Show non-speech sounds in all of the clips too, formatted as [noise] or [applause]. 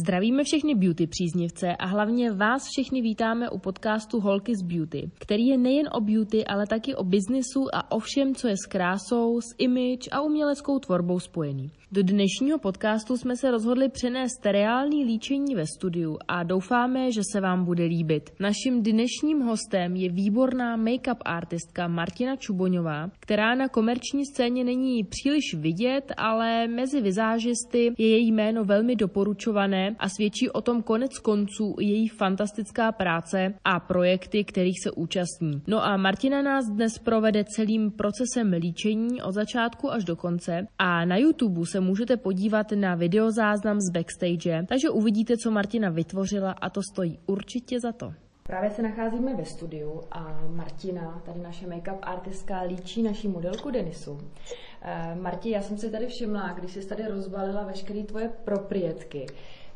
Zdravíme všechny beauty příznivce a hlavně vás všechny vítáme u podcastu Holky z Beauty, který je nejen o beauty, ale taky o biznisu a o všem, co je s krásou, s image a uměleckou tvorbou spojený. Do dnešního podcastu jsme se rozhodli přenést reální líčení ve studiu a doufáme, že se vám bude líbit. Naším dnešním hostem je výborná make-up artistka Martina Čuboňová, která na komerční scéně není příliš vidět, ale mezi vizážisty je její jméno velmi doporučované a svědčí o tom konec konců její fantastická práce a projekty, kterých se účastní. No a Martina nás dnes provede celým procesem líčení od začátku až do konce a na YouTube se můžete podívat na videozáznam z backstage, takže uvidíte, co Martina vytvořila a to stojí určitě za to. Právě se nacházíme ve studiu a Martina, tady naše make-up artistka, líčí naší modelku Denisu. Eh, Marti, já jsem si tady všimla, když jsi tady rozbalila veškeré tvoje proprietky,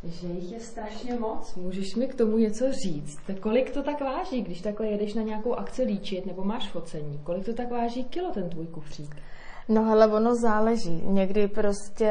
že jich je strašně moc. Můžeš mi k tomu něco říct? Kolik to tak váží, když takhle jedeš na nějakou akci líčit nebo máš focení? Kolik to tak váží kilo ten tvůj kufřík? No hele, ono záleží. Někdy prostě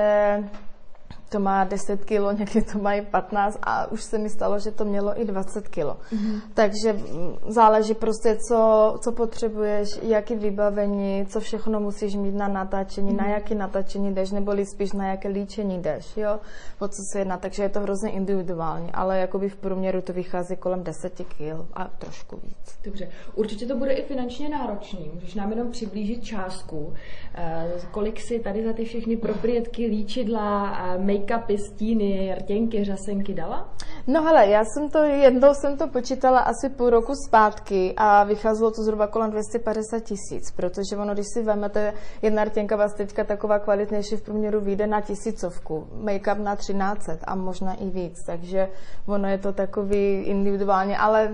to má 10 kilo, někdy to mají 15 a už se mi stalo, že to mělo i 20 kilo. Mm-hmm. Takže mm, záleží prostě, co, co potřebuješ, jaký vybavení, co všechno musíš mít na natáčení, mm-hmm. na mhm. jaký natáčení jdeš, nebo spíš na jaké líčení jdeš, jo, o co se jedná. Takže je to hrozně individuální, ale jakoby v průměru to vychází kolem 10 kg a trošku víc. Dobře, určitě to bude i finančně náročný. Můžeš nám jenom přiblížit částku, eh, kolik si tady za ty všechny proprietky, líčidla, make make-upy, stíny, rtěnky, řasenky dala? No hele, já jsem to, jednou jsem to počítala asi půl roku zpátky a vycházelo to zhruba kolem 250 tisíc, protože ono, když si vezmete, jedna rtěnka vás teďka taková kvalitnější v průměru vyjde na tisícovku, make-up na 13 a možná i víc, takže ono je to takový individuálně, ale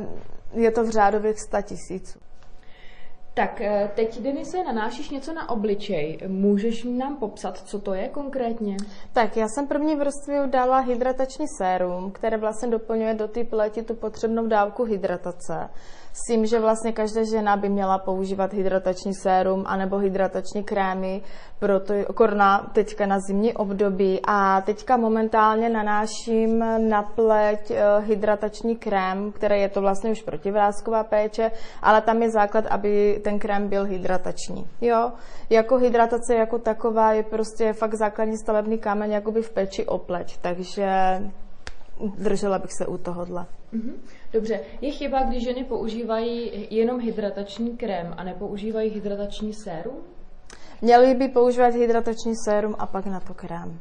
je to v řádových 100 tisíců. Tak eh, teď, Denise, nanášíš něco na obličej. Můžeš nám popsat, co to je konkrétně? Tak, já jsem první vrstvě dala hydratační sérum, které vlastně doplňuje do té pleti tu potřebnou dávku hydratace s tím, že vlastně každá žena by měla používat hydratační sérum anebo hydratační krémy pro to korna teďka na zimní období a teďka momentálně nanáším na pleť eh, hydratační krém, který je to vlastně už protivrázková péče, ale tam je základ, aby ten krém byl hydratační. Jo, jako hydratace jako taková je prostě fakt základní stavebný kámen jakoby v péči o pleť, takže držela bych se u tohohle. Mm-hmm. Dobře, je chyba, když ženy používají jenom hydratační krém a nepoužívají hydratační sérum? Měly by používat hydratační sérum a pak na to krém.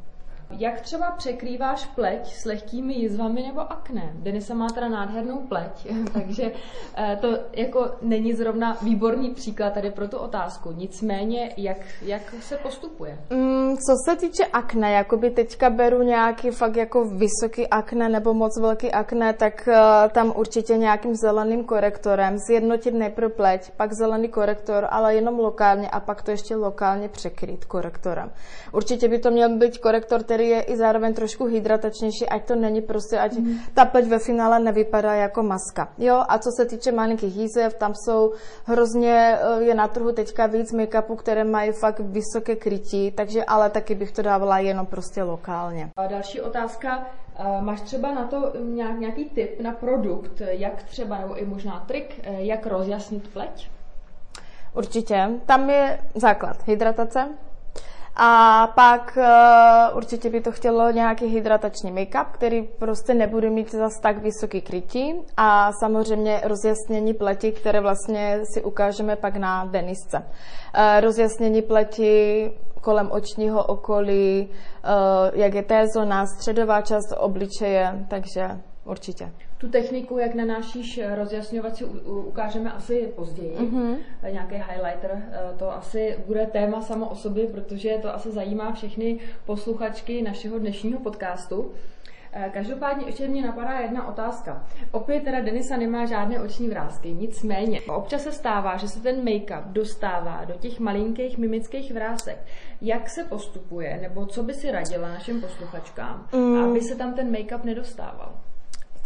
Jak třeba překrýváš pleť s lehkými jizvami nebo akné? Denisa má teda nádhernou pleť, [laughs] takže eh, to jako není zrovna výborný příklad tady pro tu otázku. Nicméně, jak, jak se postupuje? Mm, co se týče akné, jakoby teďka beru nějaký fakt jako vysoký akné nebo moc velký akné, tak uh, tam určitě nějakým zeleným korektorem zjednotit nejprve pleť, pak zelený korektor, ale jenom lokálně a pak to ještě lokálně překrýt korektorem. Určitě by to měl být korektor, který který je i zároveň trošku hydratačnější, ať to není prostě, ať mm. ta pleť ve finále nevypadá jako maska. Jo, a co se týče malinkých jízev, tam jsou hrozně, eh, je na trhu teďka víc make-upu, které mají fakt vysoké krytí, takže ale taky bych to dávala jenom prostě lokálně. A další otázka, eh, Máš třeba na to nějaký tip na produkt, jak třeba, nebo i možná trik, eh, jak rozjasnit pleť? Určitě. Tam je základ hydratace, a pak uh, určitě by to chtělo nějaký hydratační make-up, který prostě nebude mít zas tak vysoký krytí a samozřejmě rozjasnění pleti, které vlastně si ukážeme pak na denisce. Uh, rozjasnění pleti kolem očního okolí, uh, jak je té zóna, středová část obličeje, takže určitě. Tu techniku, jak nanášíš rozjasňovat, si ukážeme asi později. Mm-hmm. Nějaký highlighter, eh, to asi bude téma samo o sobě, protože to asi zajímá všechny posluchačky našeho dnešního podcastu. Eh, každopádně ještě mě napadá jedna otázka. Opět teda Denisa nemá žádné oční vrázky, nicméně občas se stává, že se ten make-up dostává do těch malinkých mimických vrázek. Jak se postupuje, nebo co by si radila našim posluchačkám, mm. aby se tam ten make-up nedostával?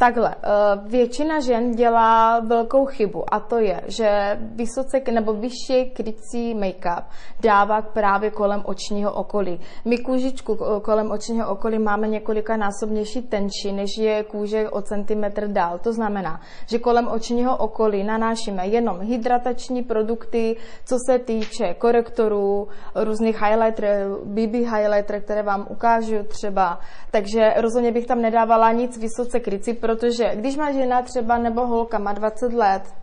Takhle, eh, většina žen dělá velkou chybu a to je, že vysoce nebo vyšší krycí make-up dává právě kolem očního okolí. My kůžičku kolem očního okolí máme několika násobnější tenčí, než je kůže o centimetr dál. To znamená, že kolem očního okolí nanášíme jenom hydratační produkty, co se týče korektorů, různých highlighterů, BB highlighter, které vám ukážu třeba. Takže rozhodně bych tam nedávala nic vysoce krycí, protože když má žena třeba nebo holka má 20 let,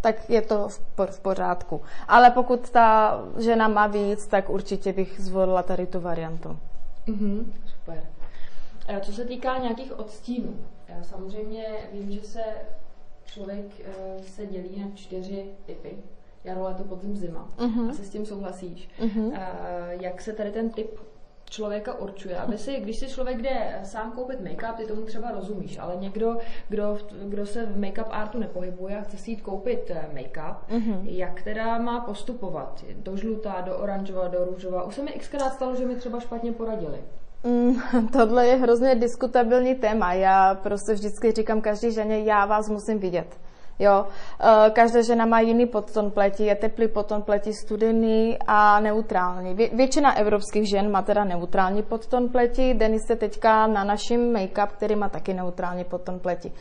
tak je to v pořádku. Ale pokud ta žena má víc, tak určitě bych zvolila tady tu variantu. Mm-hmm, super. A co se týká nějakých odstínů, já samozřejmě vím, že se člověk eh, se dělí na čtyři typy. Jaro, léto, podzim, zima. Uh-huh. Asi s tím souhlasíš. Uh-huh. Jak se tady ten typ člověka určuje. Aby si, když si člověk jde sám koupit make-up, ty tomu třeba rozumíš, ale někdo, kdo, kdo se v make-up artu nepohybuje a chce si jít koupit eh, make-up, mm-hmm. jak teda má postupovat? Do žlutá, do oranžová, do růžová. Už se mi xkrát stalo, že mi třeba špatně poradili. Mm, [laughs] tohle je hrozně diskutabilní téma. Já prostě vždycky říkám každý ženě, já vás musím vidět. Jo, eh, každá žena má jiný podton pleti, je teplý podton pleti, studený a neutrální. Vě- většina evropských žen má teda neutrální podton pleti, Denis je teďka na naším make-up, který má taky neutrální podton pleti.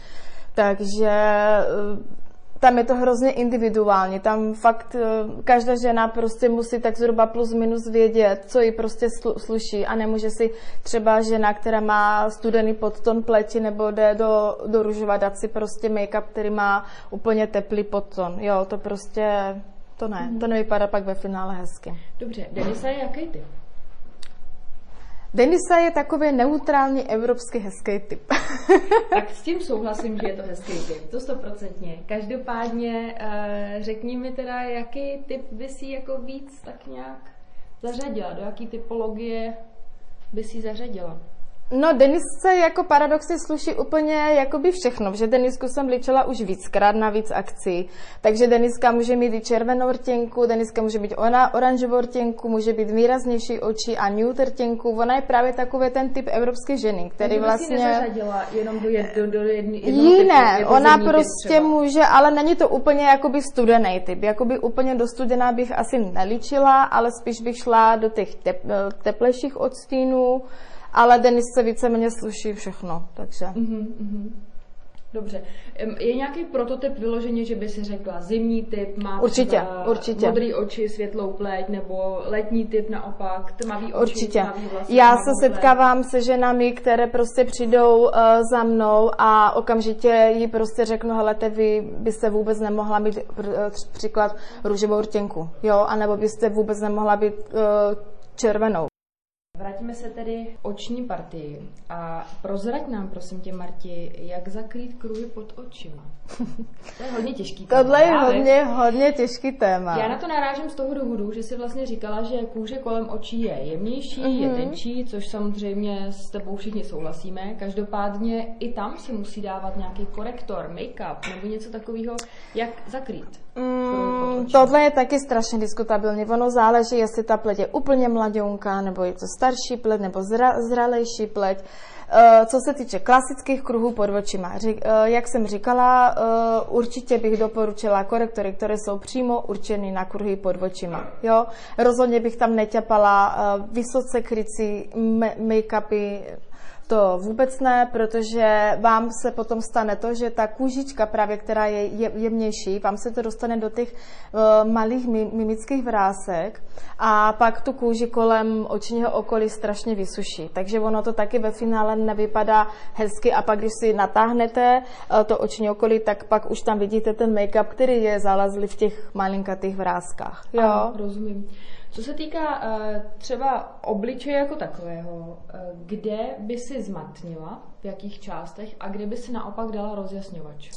Takže eh, tam je to hrozně individuální. Tam fakt eh, každá žena prostě musí tak zhruba plus minus vědět, co jí prostě sluší a nemůže si třeba žena, která má studený podton pleti nebo jde do, do růžova dát si prostě make-up, který má úplně teplý podton. Jo, to prostě, to ne, to nevypadá pak ve finále hezky. Dobře, Denisa jaký ty? Denisa je takový neutrální evropský hezký typ. [laughs] tak s tím souhlasím, že je to hezký typ, to stoprocentně. Každopádně uh, řekni mi teda, jaký typ by si jako víc tak nějak zařadila, do jaký typologie by si zařadila? No, Denisce jako paradoxně sluší úplně jakoby všechno, že Denisku jsem ličila už víckrát na víc akcí, takže Deniska může mít i červenou rtěnku, Deniska může být ona, oranžovou rtěnku, může být výraznější oči a nude rtěnku, ona je právě takový ten typ evropské ženy, který takže vlastně... jenom do, jed, do, do jedny, Jiné, typu, ona prostě třeba. může, ale není to úplně jakoby studený typ, jakoby úplně do studená bych asi neličila, ale spíš bych šla do těch tep, teplejších odstínů, ale Denis se víceméně sluší všechno, takže... Mm-hmm, Dobře. Je nějaký prototyp vyloženě, že by si řekla zimní typ, má určitě, určitě. modrý oči, světlou pleť, nebo letní typ naopak, tmavý oči, určitě. tmavý vlasy, Já se setkávám se ženami, které prostě přijdou uh, za mnou a okamžitě jí prostě řeknu, hele, vy byste vůbec nemohla mít pr- eh, příklad růžovou rtěnku, jo, anebo byste vůbec nemohla být uh, červenou. Vrátíme se tedy oční partii a prozrať nám, prosím tě, Marti, jak zakrýt kruhy pod očima. [laughs] To je hodně těžký téma. Tohle je hodně, hodně těžký téma. Já na to narážím z toho důvodu, že si vlastně říkala, že kůže kolem očí je jemnější, mm-hmm. je mhm. tenčí, což samozřejmě s tebou všichni souhlasíme. Každopádně i tam se musí dávat nějaký korektor, make-up nebo něco takového, jak zakrýt. Mm, tohle je taky strašně diskutabilní. Ono záleží, jestli ta pleť je úplně mladionka, nebo je to starší pleť, nebo zra, zralejší pleť. Uh, co se týče klasických kruhů pod očima, uh, jak jsem říkala, uh, určitě bych doporučila korektory, které jsou přímo určeny na kruhy pod očima. Jo? Rozhodně bych tam neťapala vysoce krycí make-upy, to vůbec ne, protože vám se potom stane to, že ta kůžička právě, která je jemnější, vám se to dostane do těch uh, malých mimických vrásek a pak tu kůži kolem očního okolí strašně vysuší. Takže ono to taky ve finále nevypadá hezky a pak, když si natáhnete uh, to oční okolí, tak pak už tam vidíte ten make-up, který je zalazlý v těch malinkatých vrázkách. Jo? Ano, rozumím. Co se týká uh, třeba obličeje jako takového, uh, kde by si zmatnila, v jakých částech a kde by si naopak dala rozjasňovač?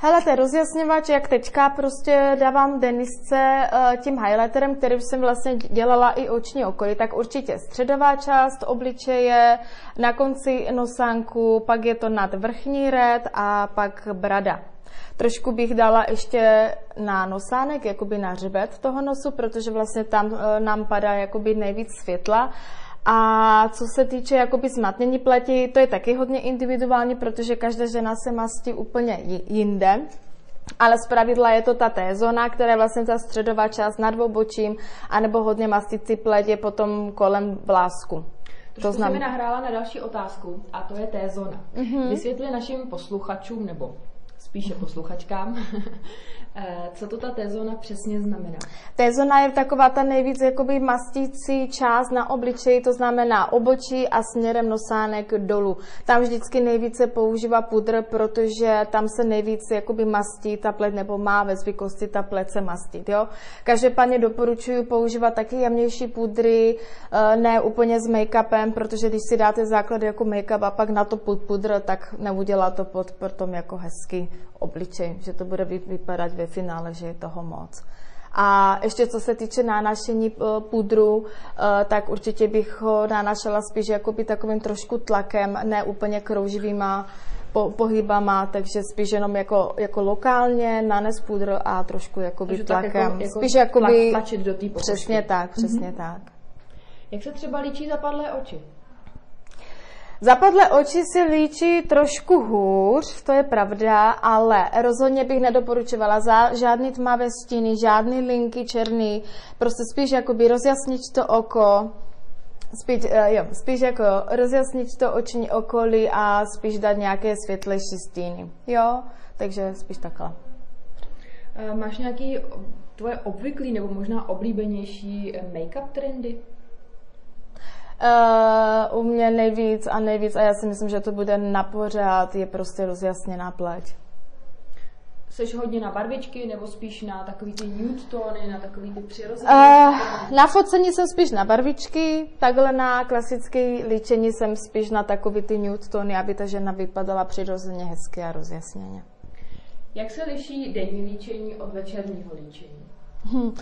Hele, ten rozjasňovač, jak teďka prostě dávám Denisce uh, tím highlighterem, který jsem vlastně dělala i oční okolí, tak určitě středová část obličeje, na konci nosánku, pak je to nad vrchní red a pak brada. Trošku bych dala ještě na nosánek, jakoby na hřbet toho nosu, protože vlastně tam e, nám padá jakoby nejvíc světla. A co se týče jakoby zmatnění pleti, to je taky hodně individuální, protože každá žena se mastí úplně jinde. Ale z pravidla je to ta T zóna, která je vlastně ta středová část nad obočím, anebo hodně masticí pleť je potom kolem vlásku. To znam... mi nahrála na další otázku a to je T zóna. Mm-hmm. Vysvětli našim posluchačům, nebo spíše posluchačkám, [laughs] co to ta T-zóna přesně znamená? T-zóna je taková ta nejvíc jakoby mastící část na obličeji, to znamená obočí a směrem nosánek dolů. Tam vždycky nejvíce používá pudr, protože tam se nejvíc jakoby mastí ta pleť, nebo má ve zvyklosti ta pleť se mastit. Jo? Každopádně doporučuji používat taky jemnější pudry, eh, ne úplně s make-upem, protože když si dáte základ jako make-up a pak na to pudr, tak neudělá to pod, potom jako hezky obličej, že to bude vypadat ve finále, že je toho moc. A ještě co se týče nánašení eh, pudru, eh, tak určitě bych ho nánašela spíš jakoby takovým trošku tlakem, ne úplně krouživýma po, pohybama, takže spíš jenom jako, jako lokálně nanes pudr a trošku jakoby takže tlakem. Tak jako, jako spíš jakoby... Tlačit do té Přesně tak, přesně mm-hmm. tak. Jak se třeba líčí zapadlé oči? Zapadlé oči si líčí trošku hůř, to je pravda, ale rozhodně bych nedoporučovala za žádný tmavé stíny, žádný linky černý, prostě spíš jakoby rozjasnit to oko, spíš, uh, jo, spíš jako rozjasnit to oční okolí a spíš dát nějaké světlejší stíny, jo, takže spíš takhle. Uh, máš nějaký tvoje obvyklý nebo možná oblíbenější eh, make-up trendy? Uh, u mě nejvíc a nejvíc, a já si myslím, že to bude na pořád, je prostě rozjasněná pleť. Jsi hodně na barvičky nebo spíš na takový ty nude tóny, na takový ty přirozené? Uh, na focení jsem spíš na barvičky, takhle na klasické líčení jsem spíš na takový ty nude tóny, aby ta žena vypadala přirozeně hezky a rozjasněně. Jak se liší denní líčení od večerního líčení? Hmm.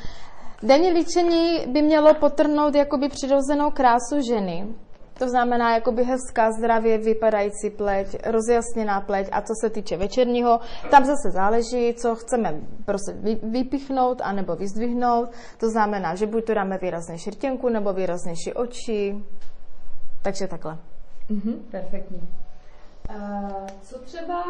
Denní líčení by mělo potrhnout jakoby přirozenou krásu ženy. To znamená jakoby hezká, zdravě vypadající pleť, rozjasněná pleť a co se týče večerního, tam zase záleží, co chceme prostě vypichnout anebo vyzdvihnout. To znamená, že buď to dáme výraznější rtěnku nebo výraznější oči. Takže takhle. Mhm, perfektní. Uh, co třeba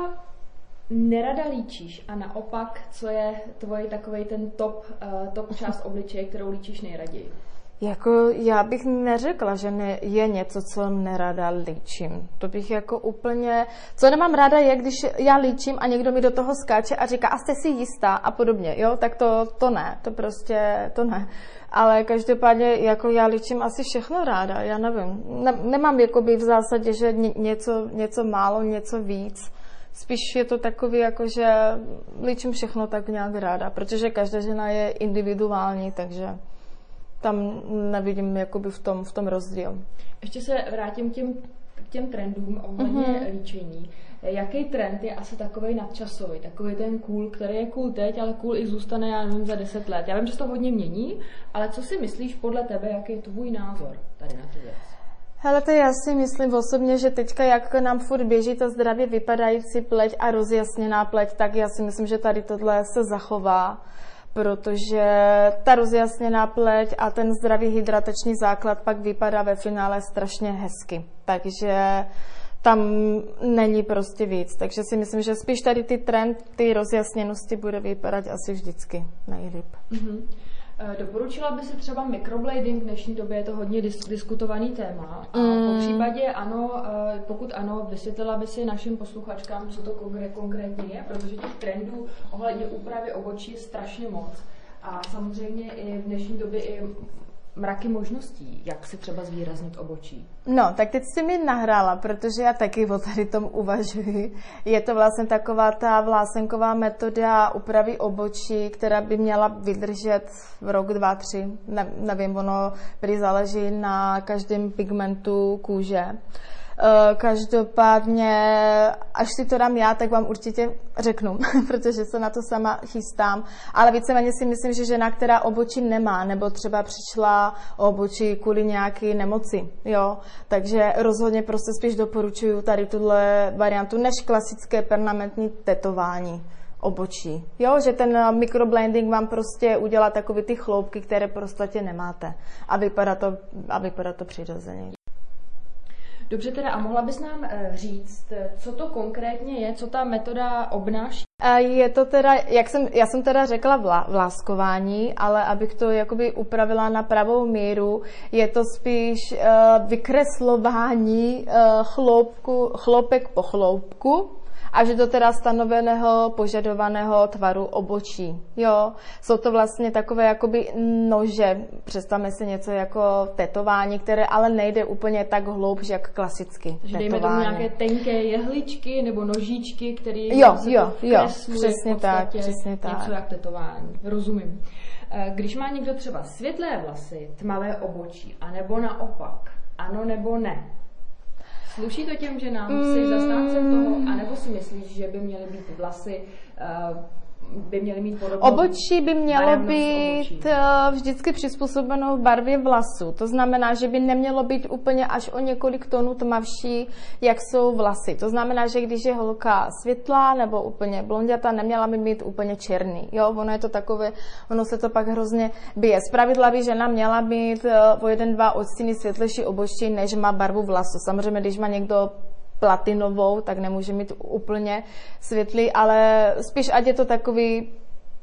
nerada líčíš a naopak, co je tvoj takový ten top, uh, top část obličeje, kterou líčíš nejraději? Jako já bych neřekla, že ne, je něco, co nerada líčím. To bych jako úplně... Co nemám ráda je, když já líčím a někdo mi do toho skáče a říká, a jste si jistá a podobně, jo? Tak to, to ne, to prostě, to ne. Ale každopádně jako já líčím asi všechno ráda, já nevím. Ne, nemám jakoby v zásadě, že něco, něco málo, něco víc spíš je to takový, jako že líčím všechno tak nějak ráda, protože každá žena je individuální, takže tam nevidím jakoby v tom, v tom rozdíl. Ještě se vrátím k těm, k těm trendům ohledně mm-hmm. líčení. Jaký trend je asi takový nadčasový, takový ten cool, který je cool teď, ale cool i zůstane, já nevím, za deset let. Já vím, že se to hodně mění, ale co si myslíš podle tebe, jaký je tvůj názor tady na tu věc? Hele, to já si myslím osobně, že teďka, jak nám furt běží ta zdravě vypadající pleť a rozjasněná pleť, tak já si myslím, že tady tohle se zachová, protože ta rozjasněná pleť a ten zdravý hydratační základ pak vypadá ve finále strašně hezky. Takže tam není prostě víc. Takže si myslím, že spíš tady ty trend, ty rozjasněnosti bude vypadat asi vždycky nejlíp. Mm-hmm. Eh, doporučila by si třeba microblading, v dnešní době je to hodně dis- diskutovaný téma. A mm. po případě ano, eh, pokud ano, vysvětlila by si našim posluchačkám, co to konkrétně je, protože těch trendů ohledně úpravy obočí je strašně moc. A samozřejmě i v dnešní době i mraky možností, jak si třeba zvýraznit obočí. No, tak teď jsi mi nahrála, protože já taky o tady tom uvažuji. Je to vlastně taková ta vlásenková metoda úpravy obočí, která by měla vydržet v rok, dva, tři. Ne, nevím, ono prý záleží na každém pigmentu kůže. Eh, každopádně, až si to dám já, tak vám určitě řeknu, [laughs] protože se na to sama chystám. Ale víceméně si myslím, že žena, která obočí nemá, nebo třeba přišla o obočí kvůli nějaké nemoci, jo, takže rozhodně prostě spíš doporučuju tady tuhle variantu, než klasické permanentní tetování obočí. Jo, že ten microblending vám prostě udělá takové ty chloupky, které prostě nemáte. A vypadá to, a vypadá to přirozeně. Dobře teda, a mohla bys nám eh, říct, co to konkrétně je, co ta metoda obnáší? Je to teda, jak jsem, já jsem teda řekla vla, vláskování, ale abych to jakoby upravila na pravou míru, je to spíš uh, vykreslování uh, chloupku, chloupek po chloupku, až do teda stanoveného požadovaného tvaru obočí. Jo, jsou to vlastně takové jakoby nože, představme si něco jako tetování, které ale nejde úplně tak hloubš, jak klasicky Takže dejme tomu nějaké tenké jehličky nebo nožičky, které jo, jo, jo, přesně tak, přesně tak. Něco jak tetování, rozumím. Eh, když má někdo třeba světlé vlasy, tmavé obočí, anebo naopak, ano nebo ne, Sluší to těm ženám? Mm. Jsi zastáncem toho? A nebo si myslíš, že by měly být vlasy uh, by měly mít podobnou Obočí by mělo být obočí. Eh, vždycky přizpůsobeno barvě vlasu. To znamená, že by nemělo být úplně až o několik tonů tmavší, jak jsou vlasy. To znamená, že když je holka světlá nebo úplně blonděta, neměla by mít úplně černý. Jo, ono je to takové, ono se to pak hrozně bije. Zpravidla by žena měla mít eh, o jeden, dva odstíny světlejší obočí, než má barvu vlasu. Samozřejmě, když má někdo platinovou, tak nemůže mít úplně světlý, ale spíš ať je to takový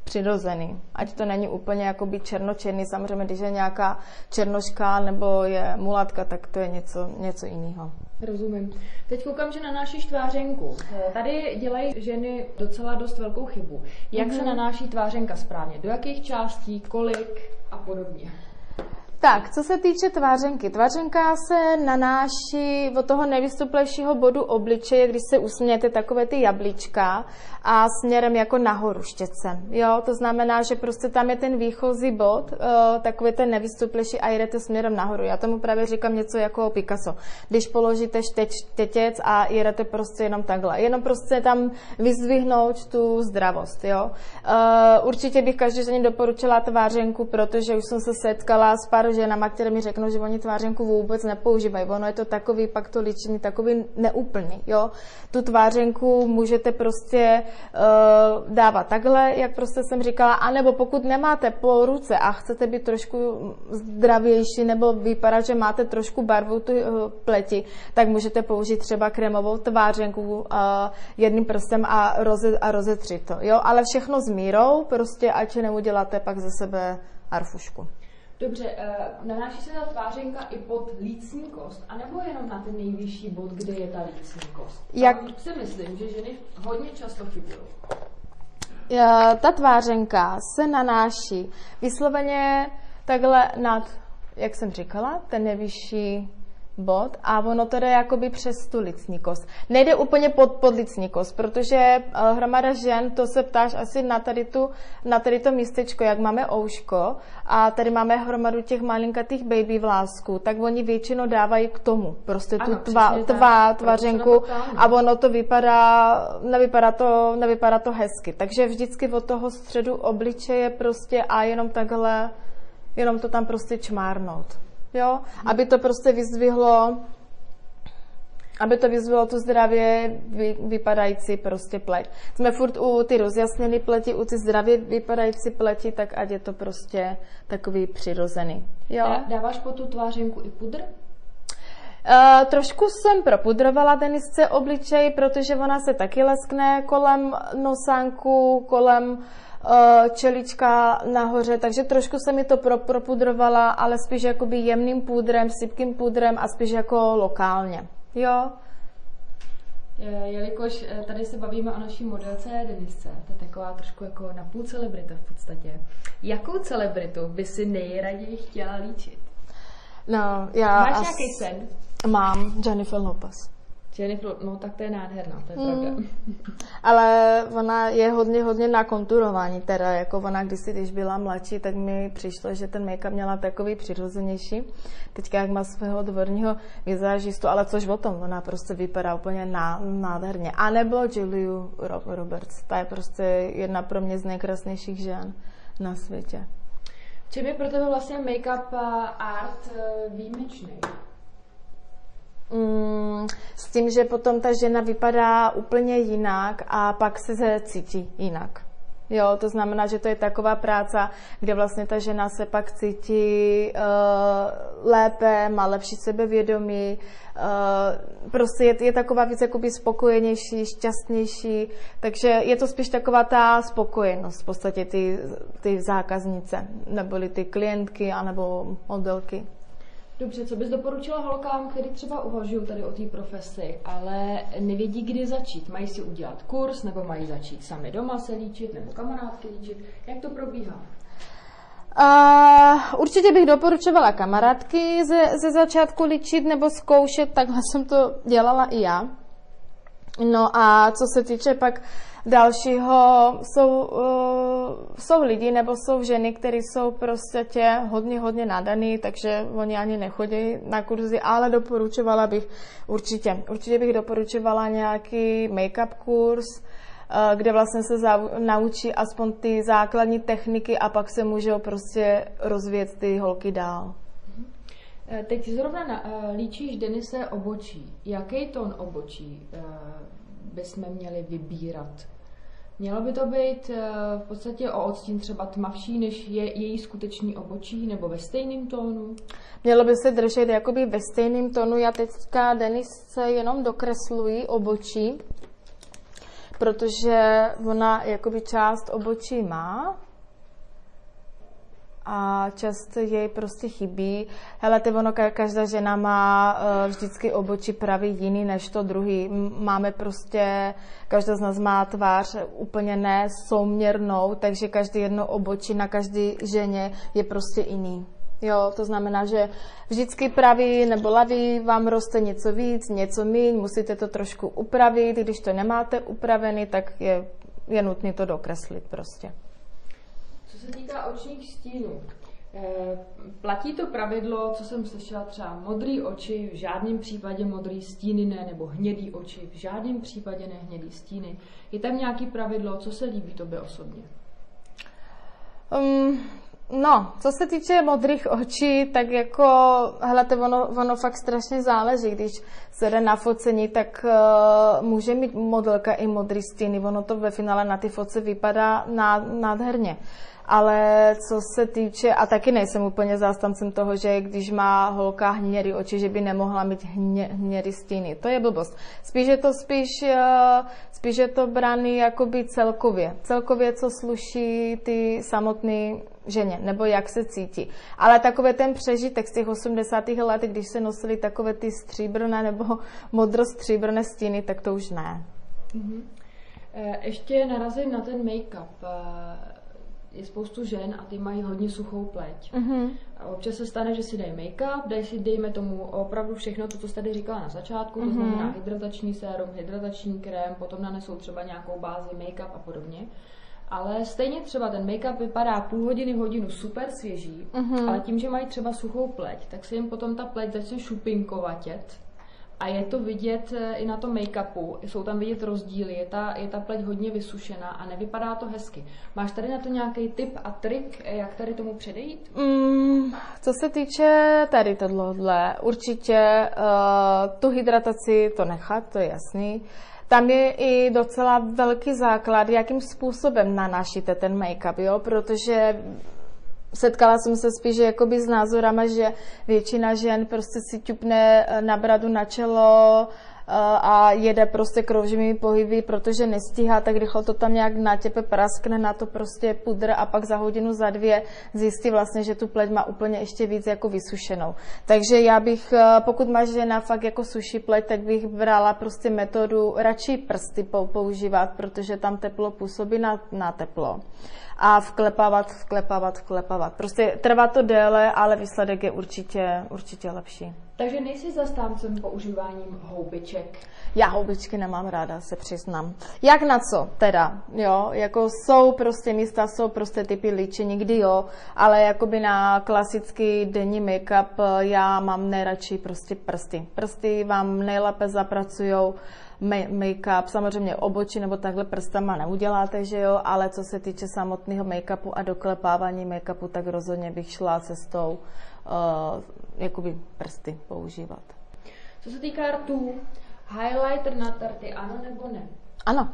přirozený. Ať to není úplně jakoby černočerný. Samozřejmě, když je nějaká černoška nebo je mulatka, tak to je něco, něco jiného. Rozumím. Teď koukám, že nanášíš tvářenku. Tady dělají ženy docela dost velkou chybu. Jak mm-hmm. se mhm. nanáší tvářenka správně? Do jakých částí, kolik a podobně? Tak, co se týče tvářenky. Tvářenka se nanáší od toho nejvystuplejšího bodu obličeje, když se usmějete takové ty jablíčka a směrem jako nahoru štětce. Jo, to znamená, že prostě tam je ten výchozí bod, uh, takový ten nevystuplejší a jdete směrem nahoru. Já tomu právě říkám něco jako Picasso. Když položíte šteč, štětěc a jedete prostě jenom takhle. Jenom prostě tam vyzdvihnout tu zdravost. Jo. Uh, určitě bych každý ženě doporučila tvářenku, protože už jsem se setkala s pár ženama, které mi řeknou, že oni tvářenku vůbec nepoužívají. Ono je to takový, pak to ličení takový neúplný. Jo? Tu tvářenku můžete prostě uh, dávat takhle, jak prostě jsem říkala, anebo pokud nemáte po ruce a chcete být trošku zdravější nebo vypadat, že máte trošku barvu tu uh, pleti, tak můžete použít třeba krémovou tvářenku uh, jedným prstem a, roze, a rozetřít to. Jo? Ale všechno s mírou, prostě ať neuděláte pak ze sebe arfušku. Dobře, uh, nanáší se ta tvářenka i pod lícní kost, anebo jenom na ten nejvyšší bod, kde je ta lícní kost? Jak... Tam si myslím, že ženy hodně často chybují. Ta tvářenka se nanáší vysloveně takhle nad, jak jsem říkala, ten nejvyšší bod a ono to jde jakoby přes tu licní kost. Nejde úplně pod, pod licní kost, protože uh, hromada žen, to se ptáš asi na tady, tu, na tady to místečko, jak máme ouško a tady máme hromadu těch malinkatých baby vlásků, tak oni většinou dávají k tomu prostě tu ano, tva, tva, tvařenku a ono to vypadá, nevypadá to, nevypadá to hezky. Takže vždycky od toho středu obličeje prostě a jenom takhle, jenom to tam prostě čmárnout jo, aby to prostě vyzdvihlo aby to vyzvalo tu zdravě vy, vypadající prostě pleť. Jsme furt u ty rozjasněné pleti, u ty zdravě vypadající pleti, tak ať je to prostě takový přirozený. Jo? Dáváš po tu tvářenku i pudr? Uh, trošku jsem propudrovala tenisce obličej, protože ona se taky leskne kolem nosánku, kolem čelička nahoře, takže trošku se mi to pro, propudrovala, ale spíš jakoby jemným půdrem, sypkým půdrem a spíš jako lokálně. Jo? Jelikož eh, tady se bavíme o naší modelce Denisce, to je taková trošku jako na půl celebrita v podstatě. Jakou celebritu by si nejraději chtěla líčit? No, já... Máš as... nějaký sen? Mám, Jennifer Lopez. Jennifer, no tak to je nádherná, to je mm. pravda. Ale ona je hodně, hodně na konturování, teda jako ona kdysi, když byla mladší, tak mi přišlo, že ten make-up měla takový přirozenější. Teďka jak má svého dvorního vizážistu, ale což o tom, ona prostě vypadá úplně ná, nádherně. A nebo Julia Roberts, ta je prostě jedna pro mě z nejkrásnějších žen na světě. Čím je pro tebe vlastně make-up art eh, výjimečný? Mm, s tím, že potom ta žena vypadá úplně jinak a pak se cítí jinak. Jo, to znamená, že to je taková práce, kde vlastně ta žena se pak cítí uh, lépe, má lepší sebevědomí, uh, prostě je, je taková víc jakoby spokojenější, šťastnější, takže je to spíš taková ta spokojenost v podstatě ty, ty zákaznice, neboli ty klientky anebo modelky. Dobře, co bys doporučila holkám, který třeba uvažují tady o té profesi, ale nevědí, kdy začít? Mají si udělat kurz, nebo mají začít sami doma se líčit, nebo kamarádky líčit? Jak to probíhá? Uh, určitě bych doporučovala kamarádky ze, ze začátku ličit nebo zkoušet, takhle jsem to dělala i já. No a co se týče pak dalšího, jsou, uh, jsou lidi nebo jsou ženy, které jsou prostě tě hodně, hodně nadaný, takže oni ani nechodí na kurzy, ale doporučovala bych určitě, určitě bych doporučovala nějaký make-up kurz, uh, kde vlastně se naučí aspoň ty základní techniky a pak se můžou prostě rozvíjet ty holky dál. Eh, teď zrovna na, líčíš Denise obočí. Jaký tón obočí bychom měli vybírat? Mělo by to být uh, v podstatě o odstín třeba tmavší, než je její skutečný obočí, nebo ve stejném tónu? Mělo by se držet jakoby ve stejném tónu. Já teďka Denise jenom dokresluji obočí, protože ona jakoby část obočí má, a často jej prostě chybí. Hele, ty ono, každá žena má uh, vždycky obočí pravý jiný než to druhý. Máme prostě, každá z nás má tvář úplně ne souměrnou, takže každý jedno obočí na každé ženě je prostě jiný. Jo, to znamená, že vždycky pravý nebo lavý vám roste něco víc, něco míň, musíte to trošku upravit, když to nemáte upravený, tak je, je nutné to dokreslit prostě. Co se týká očních stínů, eh, platí to pravidlo, co jsem slyšela třeba modrý oči, v žádném případě modrý stíny ne, nebo hnědý oči, v žádném případě ne hnědý stíny. Je tam nějaký pravidlo, co se líbí tobě osobně? Um, no, co se týče modrých očí, tak jako, hele, ono, ono fakt strašně záleží. Když se jde na focení, tak uh, může mít modelka i modrý stíny. Ono to ve finále na ty foce vypadá nádherně. Ale co se týče, a taky nejsem úplně zástancem toho, že když má holka hnědý oči, že by nemohla mít hně, hnědý stíny. To je blbost. Spíš je to spíš, eh, spíš je to braný jakoby celkově. Celkově, co sluší ty samotné ženě, nebo jak se cítí. Ale takové ten přežitek z těch 80. let, když se nosily takové ty stříbrné nebo modrostříbrné stíny, tak to už ne. Mm-hmm. Ještě narazím na ten make-up je spoustu žen a ty mají hodně suchou pleť. Mm-hmm. A občas se stane, že si dají make-up, dají si, dejme tomu opravdu všechno, to, co jsi tady říkala na začátku, mm-hmm. to mhm. znamená hydratační sérum, hydratační krém, potom nanesou třeba nějakou bázi make-up a podobně. Ale stejně třeba ten make-up vypadá půl hodiny, hodinu super svěží, mm-hmm. ale tím, že mají třeba suchou pleť, tak se jim potom ta pleť začne šupinkovatět a je to vidět eh, i na tom make-upu, jsou tam vidět rozdíly, je ta, je ta pleť hodně vysušená a nevypadá to hezky. Máš tady na to nějaký tip a trik, eh, jak tady tomu předejít? Mm, co se týče tady tohle, určitě uh, tu hydrataci to nechat, to je jasný. Tam je i docela velký základ, jakým způsobem nanášíte ten make-up, jo? protože setkala jsem se spíš jakoby s názorama, že většina žen prostě si ťupne eh, na bradu na čelo eh, a jede prostě krouživými pohyby, protože nestíhá tak rychle to tam nějak na těpe praskne na to prostě pudr a pak za hodinu, za dvě zjistí vlastně, že tu pleť má úplně ještě víc jako vysušenou. Takže já bych, eh, pokud má žena fakt jako suší pleť, tak bych brala prostě metodu radši prsty používat, protože tam teplo působí na, na teplo a vklepávat, vklepávat, vklepávat. Prostě trvá to déle, ale výsledek je určitě, určitě lepší. Takže nejsi zastáncem používáním houbiček? Já houbičky nemám ráda, se přiznám. Jak na co teda, jo, jako jsou prostě místa, jsou prostě typy líčení, někdy jo, ale jakoby na klasický denní make-up já mám nejradši prostě prsty. Prsty vám nejlépe zapracujou make-up, samozřejmě obočí nebo takhle prstama neuděláte, že jo, ale co se týče samotného make-upu a doklepávání make-upu, tak rozhodně bych šla cestou uh, jakoby prsty používat. Co se týká rtů, highlighter na tarty, ano nebo ne? Ano.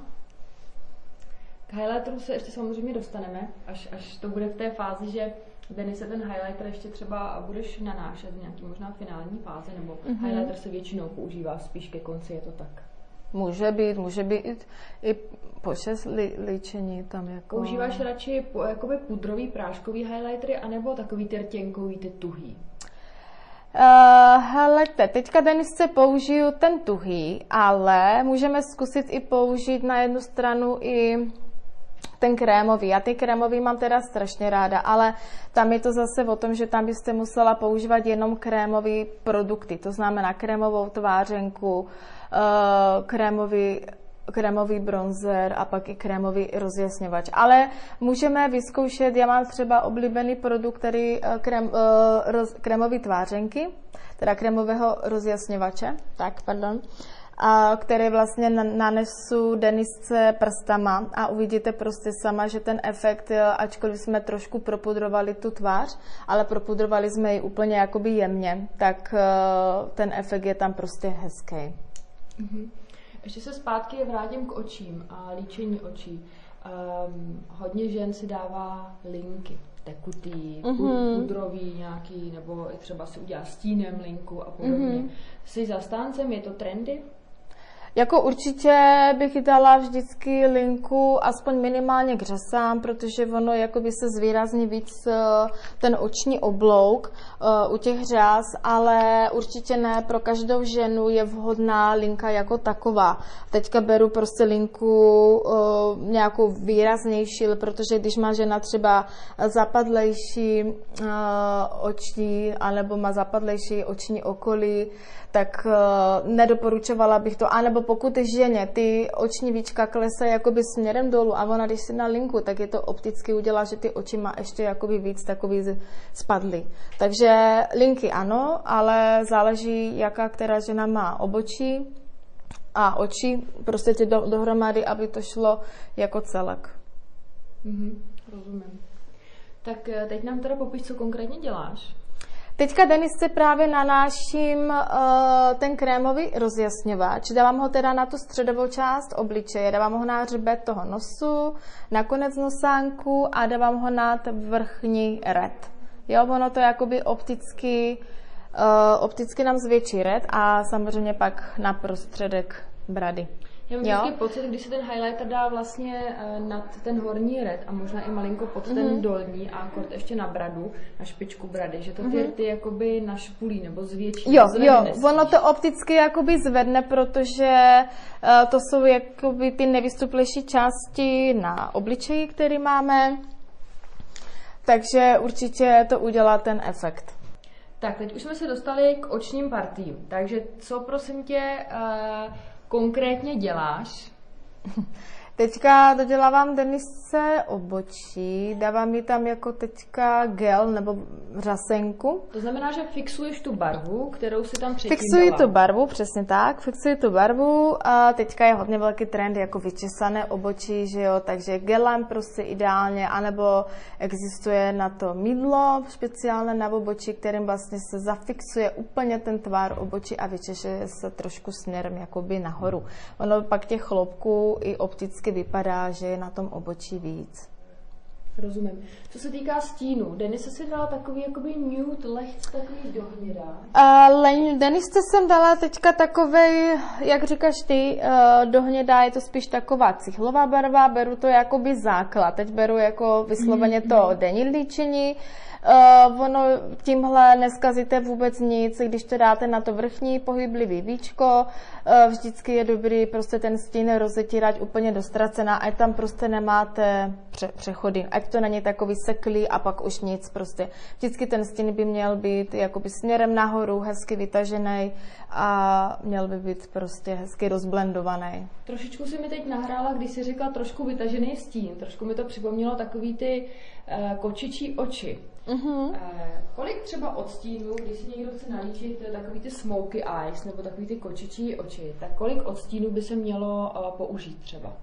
K highlighteru se ještě samozřejmě dostaneme, až, až to bude v té fázi, že Denise, ten highlighter ještě třeba budeš nanášet v nějaký možná finální fázi, nebo mm-hmm. highlighter se většinou používá spíš ke konci, je to tak? Může být, může být i, počas li, líčení tam jako... Používáš radši jakoby pudrový práškový highlightery, anebo takový ty rtěnkový, ty tuhý? Uh, helejte, teďka Denisce použiju ten tuhý, ale můžeme zkusit i použít na jednu stranu i ten krémový. Já ty krémový mám teda strašně ráda, ale tam je to zase o tom, že tam byste musela používat jenom krémové produkty, to znamená krémovou tvářenku, eh, krémový krémový bronzer a pak i krémový rozjasňovač. Ale můžeme vyzkoušet, já mám třeba oblíbený produkt, který eh, krém, eh, roz, krémový tvářenky, teda krémového rozjasňovače, tak, pardon, a které vlastně nanesu Denisce prstama a uvidíte prostě sama, že ten efekt, eh, ačkoliv jsme trošku propudrovali tu tvář, ale propudrovali jsme ji úplně jakoby jemně, tak ten efekt je tam prostě hezký. Mm-hmm. Ještě se zpátky vrátím k očím a líčení očí. Um, hodně žen si dává linky, tekutý, mm-hmm. pudrový nějaký, nebo i třeba si udělá stínem linku a podobně. Mm-hmm. Jsi zastáncem, je to trendy? Jako určitě bych dala vždycky linku aspoň minimálně k řasám, protože ono jakoby se zvýrazní víc eh, ten oční oblouk uh, u těch řas, ale určitě ne pro každou ženu je vhodná linka jako taková. Teďka beru prostě linku uh, nějakou výraznější, protože když má žena třeba zapadlejší oční, anebo má zapadlejší oční okolí, tak uh, nedoporučovala bych to. A nebo pokud ženě ty oční víčka klesají jakoby směrem dolů a ona, když si na linku, tak je to opticky udělá, že ty oči má ještě jakoby víc takový spadly. Takže linky ano, ale záleží, jaká která žena má obočí a oči, prostě ty do, dohromady, aby to šlo jako celek. Mm-hmm, rozumím. Tak eh, teď nám teda popiš, co konkrétně děláš. Teďka Denise právě nanáším uh, ten krémový rozjasňovač. Dávám ho teda na tu středovou část obličeje, dávám ho na hřbet toho nosu, na konec nosánku a dávám ho na vrchní red. Jo, ono to jakoby opticky, uh, opticky nám zvětší red a samozřejmě pak na prostředek brady. Já mám takový pocit, když se ten highlighter dá vlastně uh, nad ten horní red a možná i malinko pod mm-hmm. ten mhm. dolní a kort ještě na bradu, na špičku brady, že to ty mm-hmm. rty jakoby našpulí nebo zvětší. Jo, jo, nesmíš. ono to opticky jakoby zvedne, protože uh, to jsou jakoby ty nevystuplejší části na obličeji, který máme, takže určitě to udělá ten efekt. Tak, teď už jsme se dostali k očním partím, takže co prosím tě... Uh, konkrétně děláš? [laughs] Teďka dodělávám Denise obočí, dávám mi tam jako teďka gel nebo řasenku. To znamená, že fixuješ tu barvu, kterou si tam předtím Fixuji tu barvu, přesně tak, fixuji tu barvu a teďka je hodně velký trend jako vyčesané obočí, že jo, takže gelem prostě ideálně, anebo existuje na to mídlo speciálně na obočí, kterým vlastně se zafixuje úplně ten tvar obočí a vyčeše se trošku směrem jakoby nahoru. Ono pak těch chloupků i opticky vždycky vypadá, že je na tom obočí víc. Rozumím. Co se týká stínu, Denise si dala takový jakoby nude, lehce takový dohnědá. Uh, Denise jsem dala teďka takový, jak říkáš ty, uh, dohnědá, je to spíš taková cihlová barva, beru to jakoby základ. Teď beru jako vysloveně to mhm. denní líčení. Uh, ono tímhle neskazíte vůbec nic, když to dáte na to vrchní pohyblivý víčko, uh, vždycky je dobrý prostě ten stín rozetírat úplně dostracená, ať tam prostě nemáte pře- přechody, ať to není takový seklý a pak už nic prostě. Vždycky ten stín by měl být jakoby směrem nahoru, hezky vytažený a měl by být prostě hezky rozblendovaný. Trošičku si mi teď nahrála, když jsi říkala trošku vytažený stín, trošku mi to připomnělo takový ty uh, kočičí oči. Uh-huh. Eh, kolik třeba odstínů, když si někdo chce nalíčit takový ty smoky eyes nebo takový ty kočičí oči, tak kolik odstínů by se mělo uh, použít třeba?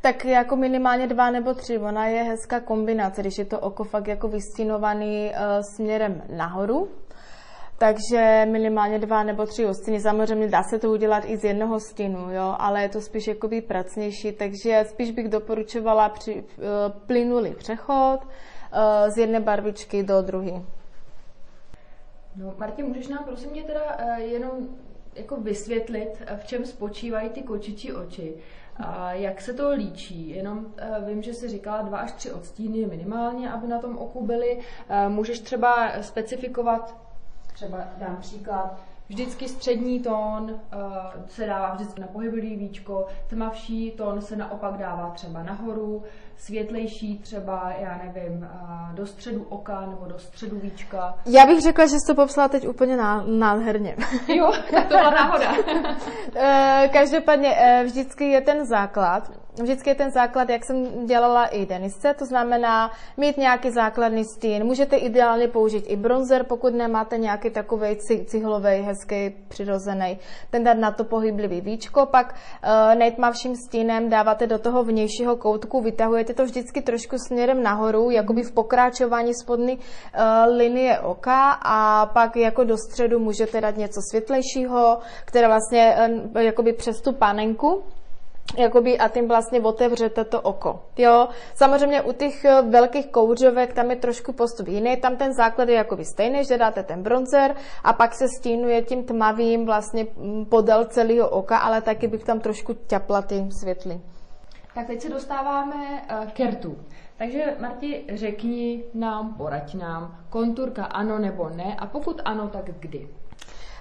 Tak jako minimálně dva nebo tři. Ona je hezká kombinace, když je to oko fakt jako vystínovaný uh, směrem nahoru, takže minimálně dva nebo tři ostíny. Samozřejmě dá se to udělat i z jednoho stínu, jo, ale je to spíš jakoby pracnější, takže spíš bych doporučovala při, uh, plynulý přechod z jedné barvičky do druhé. No, Martě, můžeš nám prosím tě teda uh, jenom jako vysvětlit, v čem spočívají ty kočičí oči? A jak se to líčí? Jenom vím, že jsi říkala dva až tři odstíny minimálně, aby na tom oku byly. Můžeš třeba specifikovat, třeba dám příklad, Vždycky střední tón uh, se dává vždycky na pohybový víčko, tmavší tón se naopak dává třeba nahoru, světlejší třeba, já nevím, do středu oka nebo do středu víčka. Já bych řekla, že jsi to popsala teď úplně nádherně. [laughs] Jo, tak to byla náhoda. uh, [laughs] každopádně uh, vždycky je ten základ, vždycky je ten základ, jak jsem dělala i Denisce, to znamená mít nějaký základní stín. Můžete ideálně použít i bronzer, pokud nemáte nějaký takový cihlový, hezký, přirozený. Ten dát na to pohyblivý víčko, pak uh, nejtmavším stínem dáváte do toho vnějšího koutku, vytahujete to vždycky trošku směrem nahoru, jakoby v pokračování spodní uh, linie oka a pak jako do středu můžete dát něco světlejšího, které vlastně uh, jakoby přes tu panenku jakoby a tím vlastně otevřete to oko. Jo? Samozřejmě u těch eh, velkých kouřovek tam je trošku postup jiný, tam ten základ je jakoby stejný, že dáte ten bronzer a pak se stínuje tím tmavým vlastně mm, podél celého oka, ale taky bych tam trošku ťapla ty světly. Tak teď se dostáváme k rtu. Takže Marti, řekni nám, poraď nám, konturka ano nebo ne a pokud ano, tak kdy?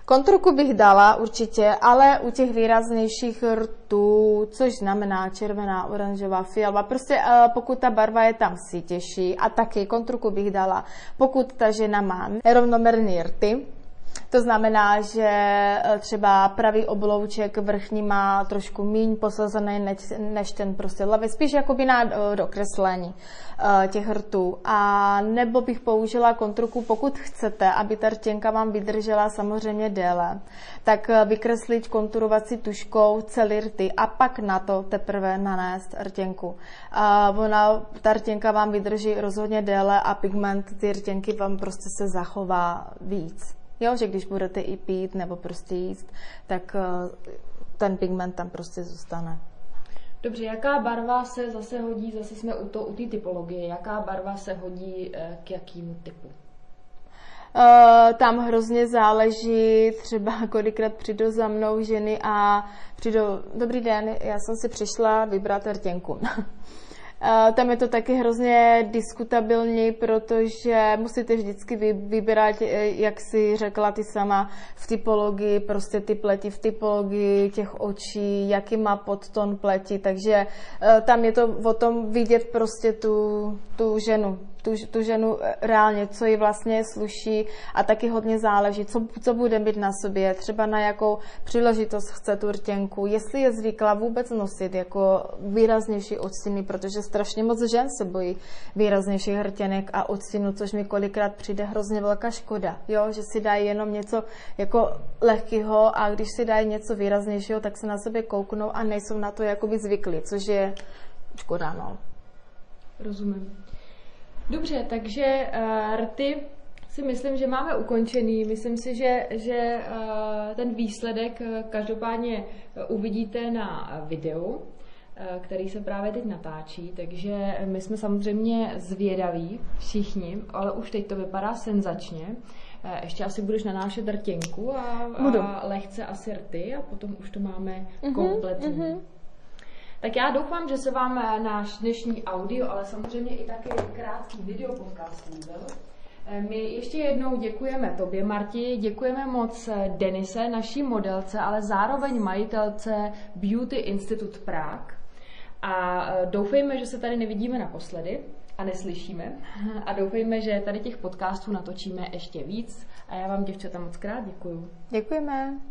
Konturku bych dala určitě, ale u těch výraznějších rtů, což znamená červená, oranžová, fialová, prostě eh, pokud ta barva je tam sítější a taky konturku bych dala, pokud ta žena má rovnomerný rty, to znamená, že eh, třeba pravý oblouček vrchní má trošku míň posazený než, než ten prostě levý, spíš jakoby na eh, dokreslení uh, těch rtů. A nebo bych použila kontruku, pokud chcete, aby ta rtěnka vám vydržela samozřejmě déle, tak vykreslit konturovací tuškou celý rty a pak na to teprve nanést rtěnku. Uh, ona, ta rtěnka vám vydrží rozhodně déle a pigment ty rtěnky vám prostě se zachová víc. Jo, že když budete i pít nebo prostě jíst, tak eh, ten pigment tam prostě zůstane. Dobře, jaká barva se zase hodí, zase jsme u té u typologie, jaká barva se hodí eh, k jakému typu? Uh, tam hrozně záleží, třeba kolikrát přijdou za mnou ženy a přijdou, dobrý den, já jsem si přišla vybrat rtěnku. [laughs] Tam je to taky hrozně diskutabilní, protože musíte vždycky vybírat, e, jak si řekla ty sama, v typologii, prostě ty pleti, v typologii těch očí, jaký má podton pleti, takže e, tam je to o tom vidět prostě tu, tu ženu, tu, tu ženu reálně, co ji vlastně sluší a taky hodně záleží, co, co bude mít na sobě, třeba na jakou příležitost chce tu rtěnku, jestli je zvyklá vůbec nosit jako výraznější odstíny, protože strašně moc žen se bojí výraznějších hrtěnek a odstínů, což mi kolikrát přijde hrozně velká škoda, jo? že si dají jenom něco jako lehkého a když si dají něco výraznějšího, tak se na sebe kouknou a nejsou na to jakoby zvyklí, což je škoda, no. Rozumím. Dobře, takže uh, rty si myslím, že máme ukončený. Myslím si, že, že uh, ten výsledek uh, každopádně uvidíte na videu, který se právě teď natáčí, takže my jsme samozřejmě zvědaví všichni, ale už teď to vypadá senzačně. Ještě asi budeš nanášet rtěnku a, a lehce asi rty a potom už to máme mm-hmm, kompletní. Mm-hmm. Tak já doufám, že se vám eh, náš dnešní audio, ale samozřejmě i taky krátký video podcast líbil. Eh, my ještě jednou děkujeme tobě, Marti, děkujeme moc eh, Denise, naší modelce, ale zároveň majitelce Beauty Institute Prague. A doufejme, že se tady nevidíme naposledy a neslyšíme. [laughs] A doufejme, že tady těch podcastů natočíme ještě víc. A já vám, děvčata, moc krát děkuju. Děkujeme.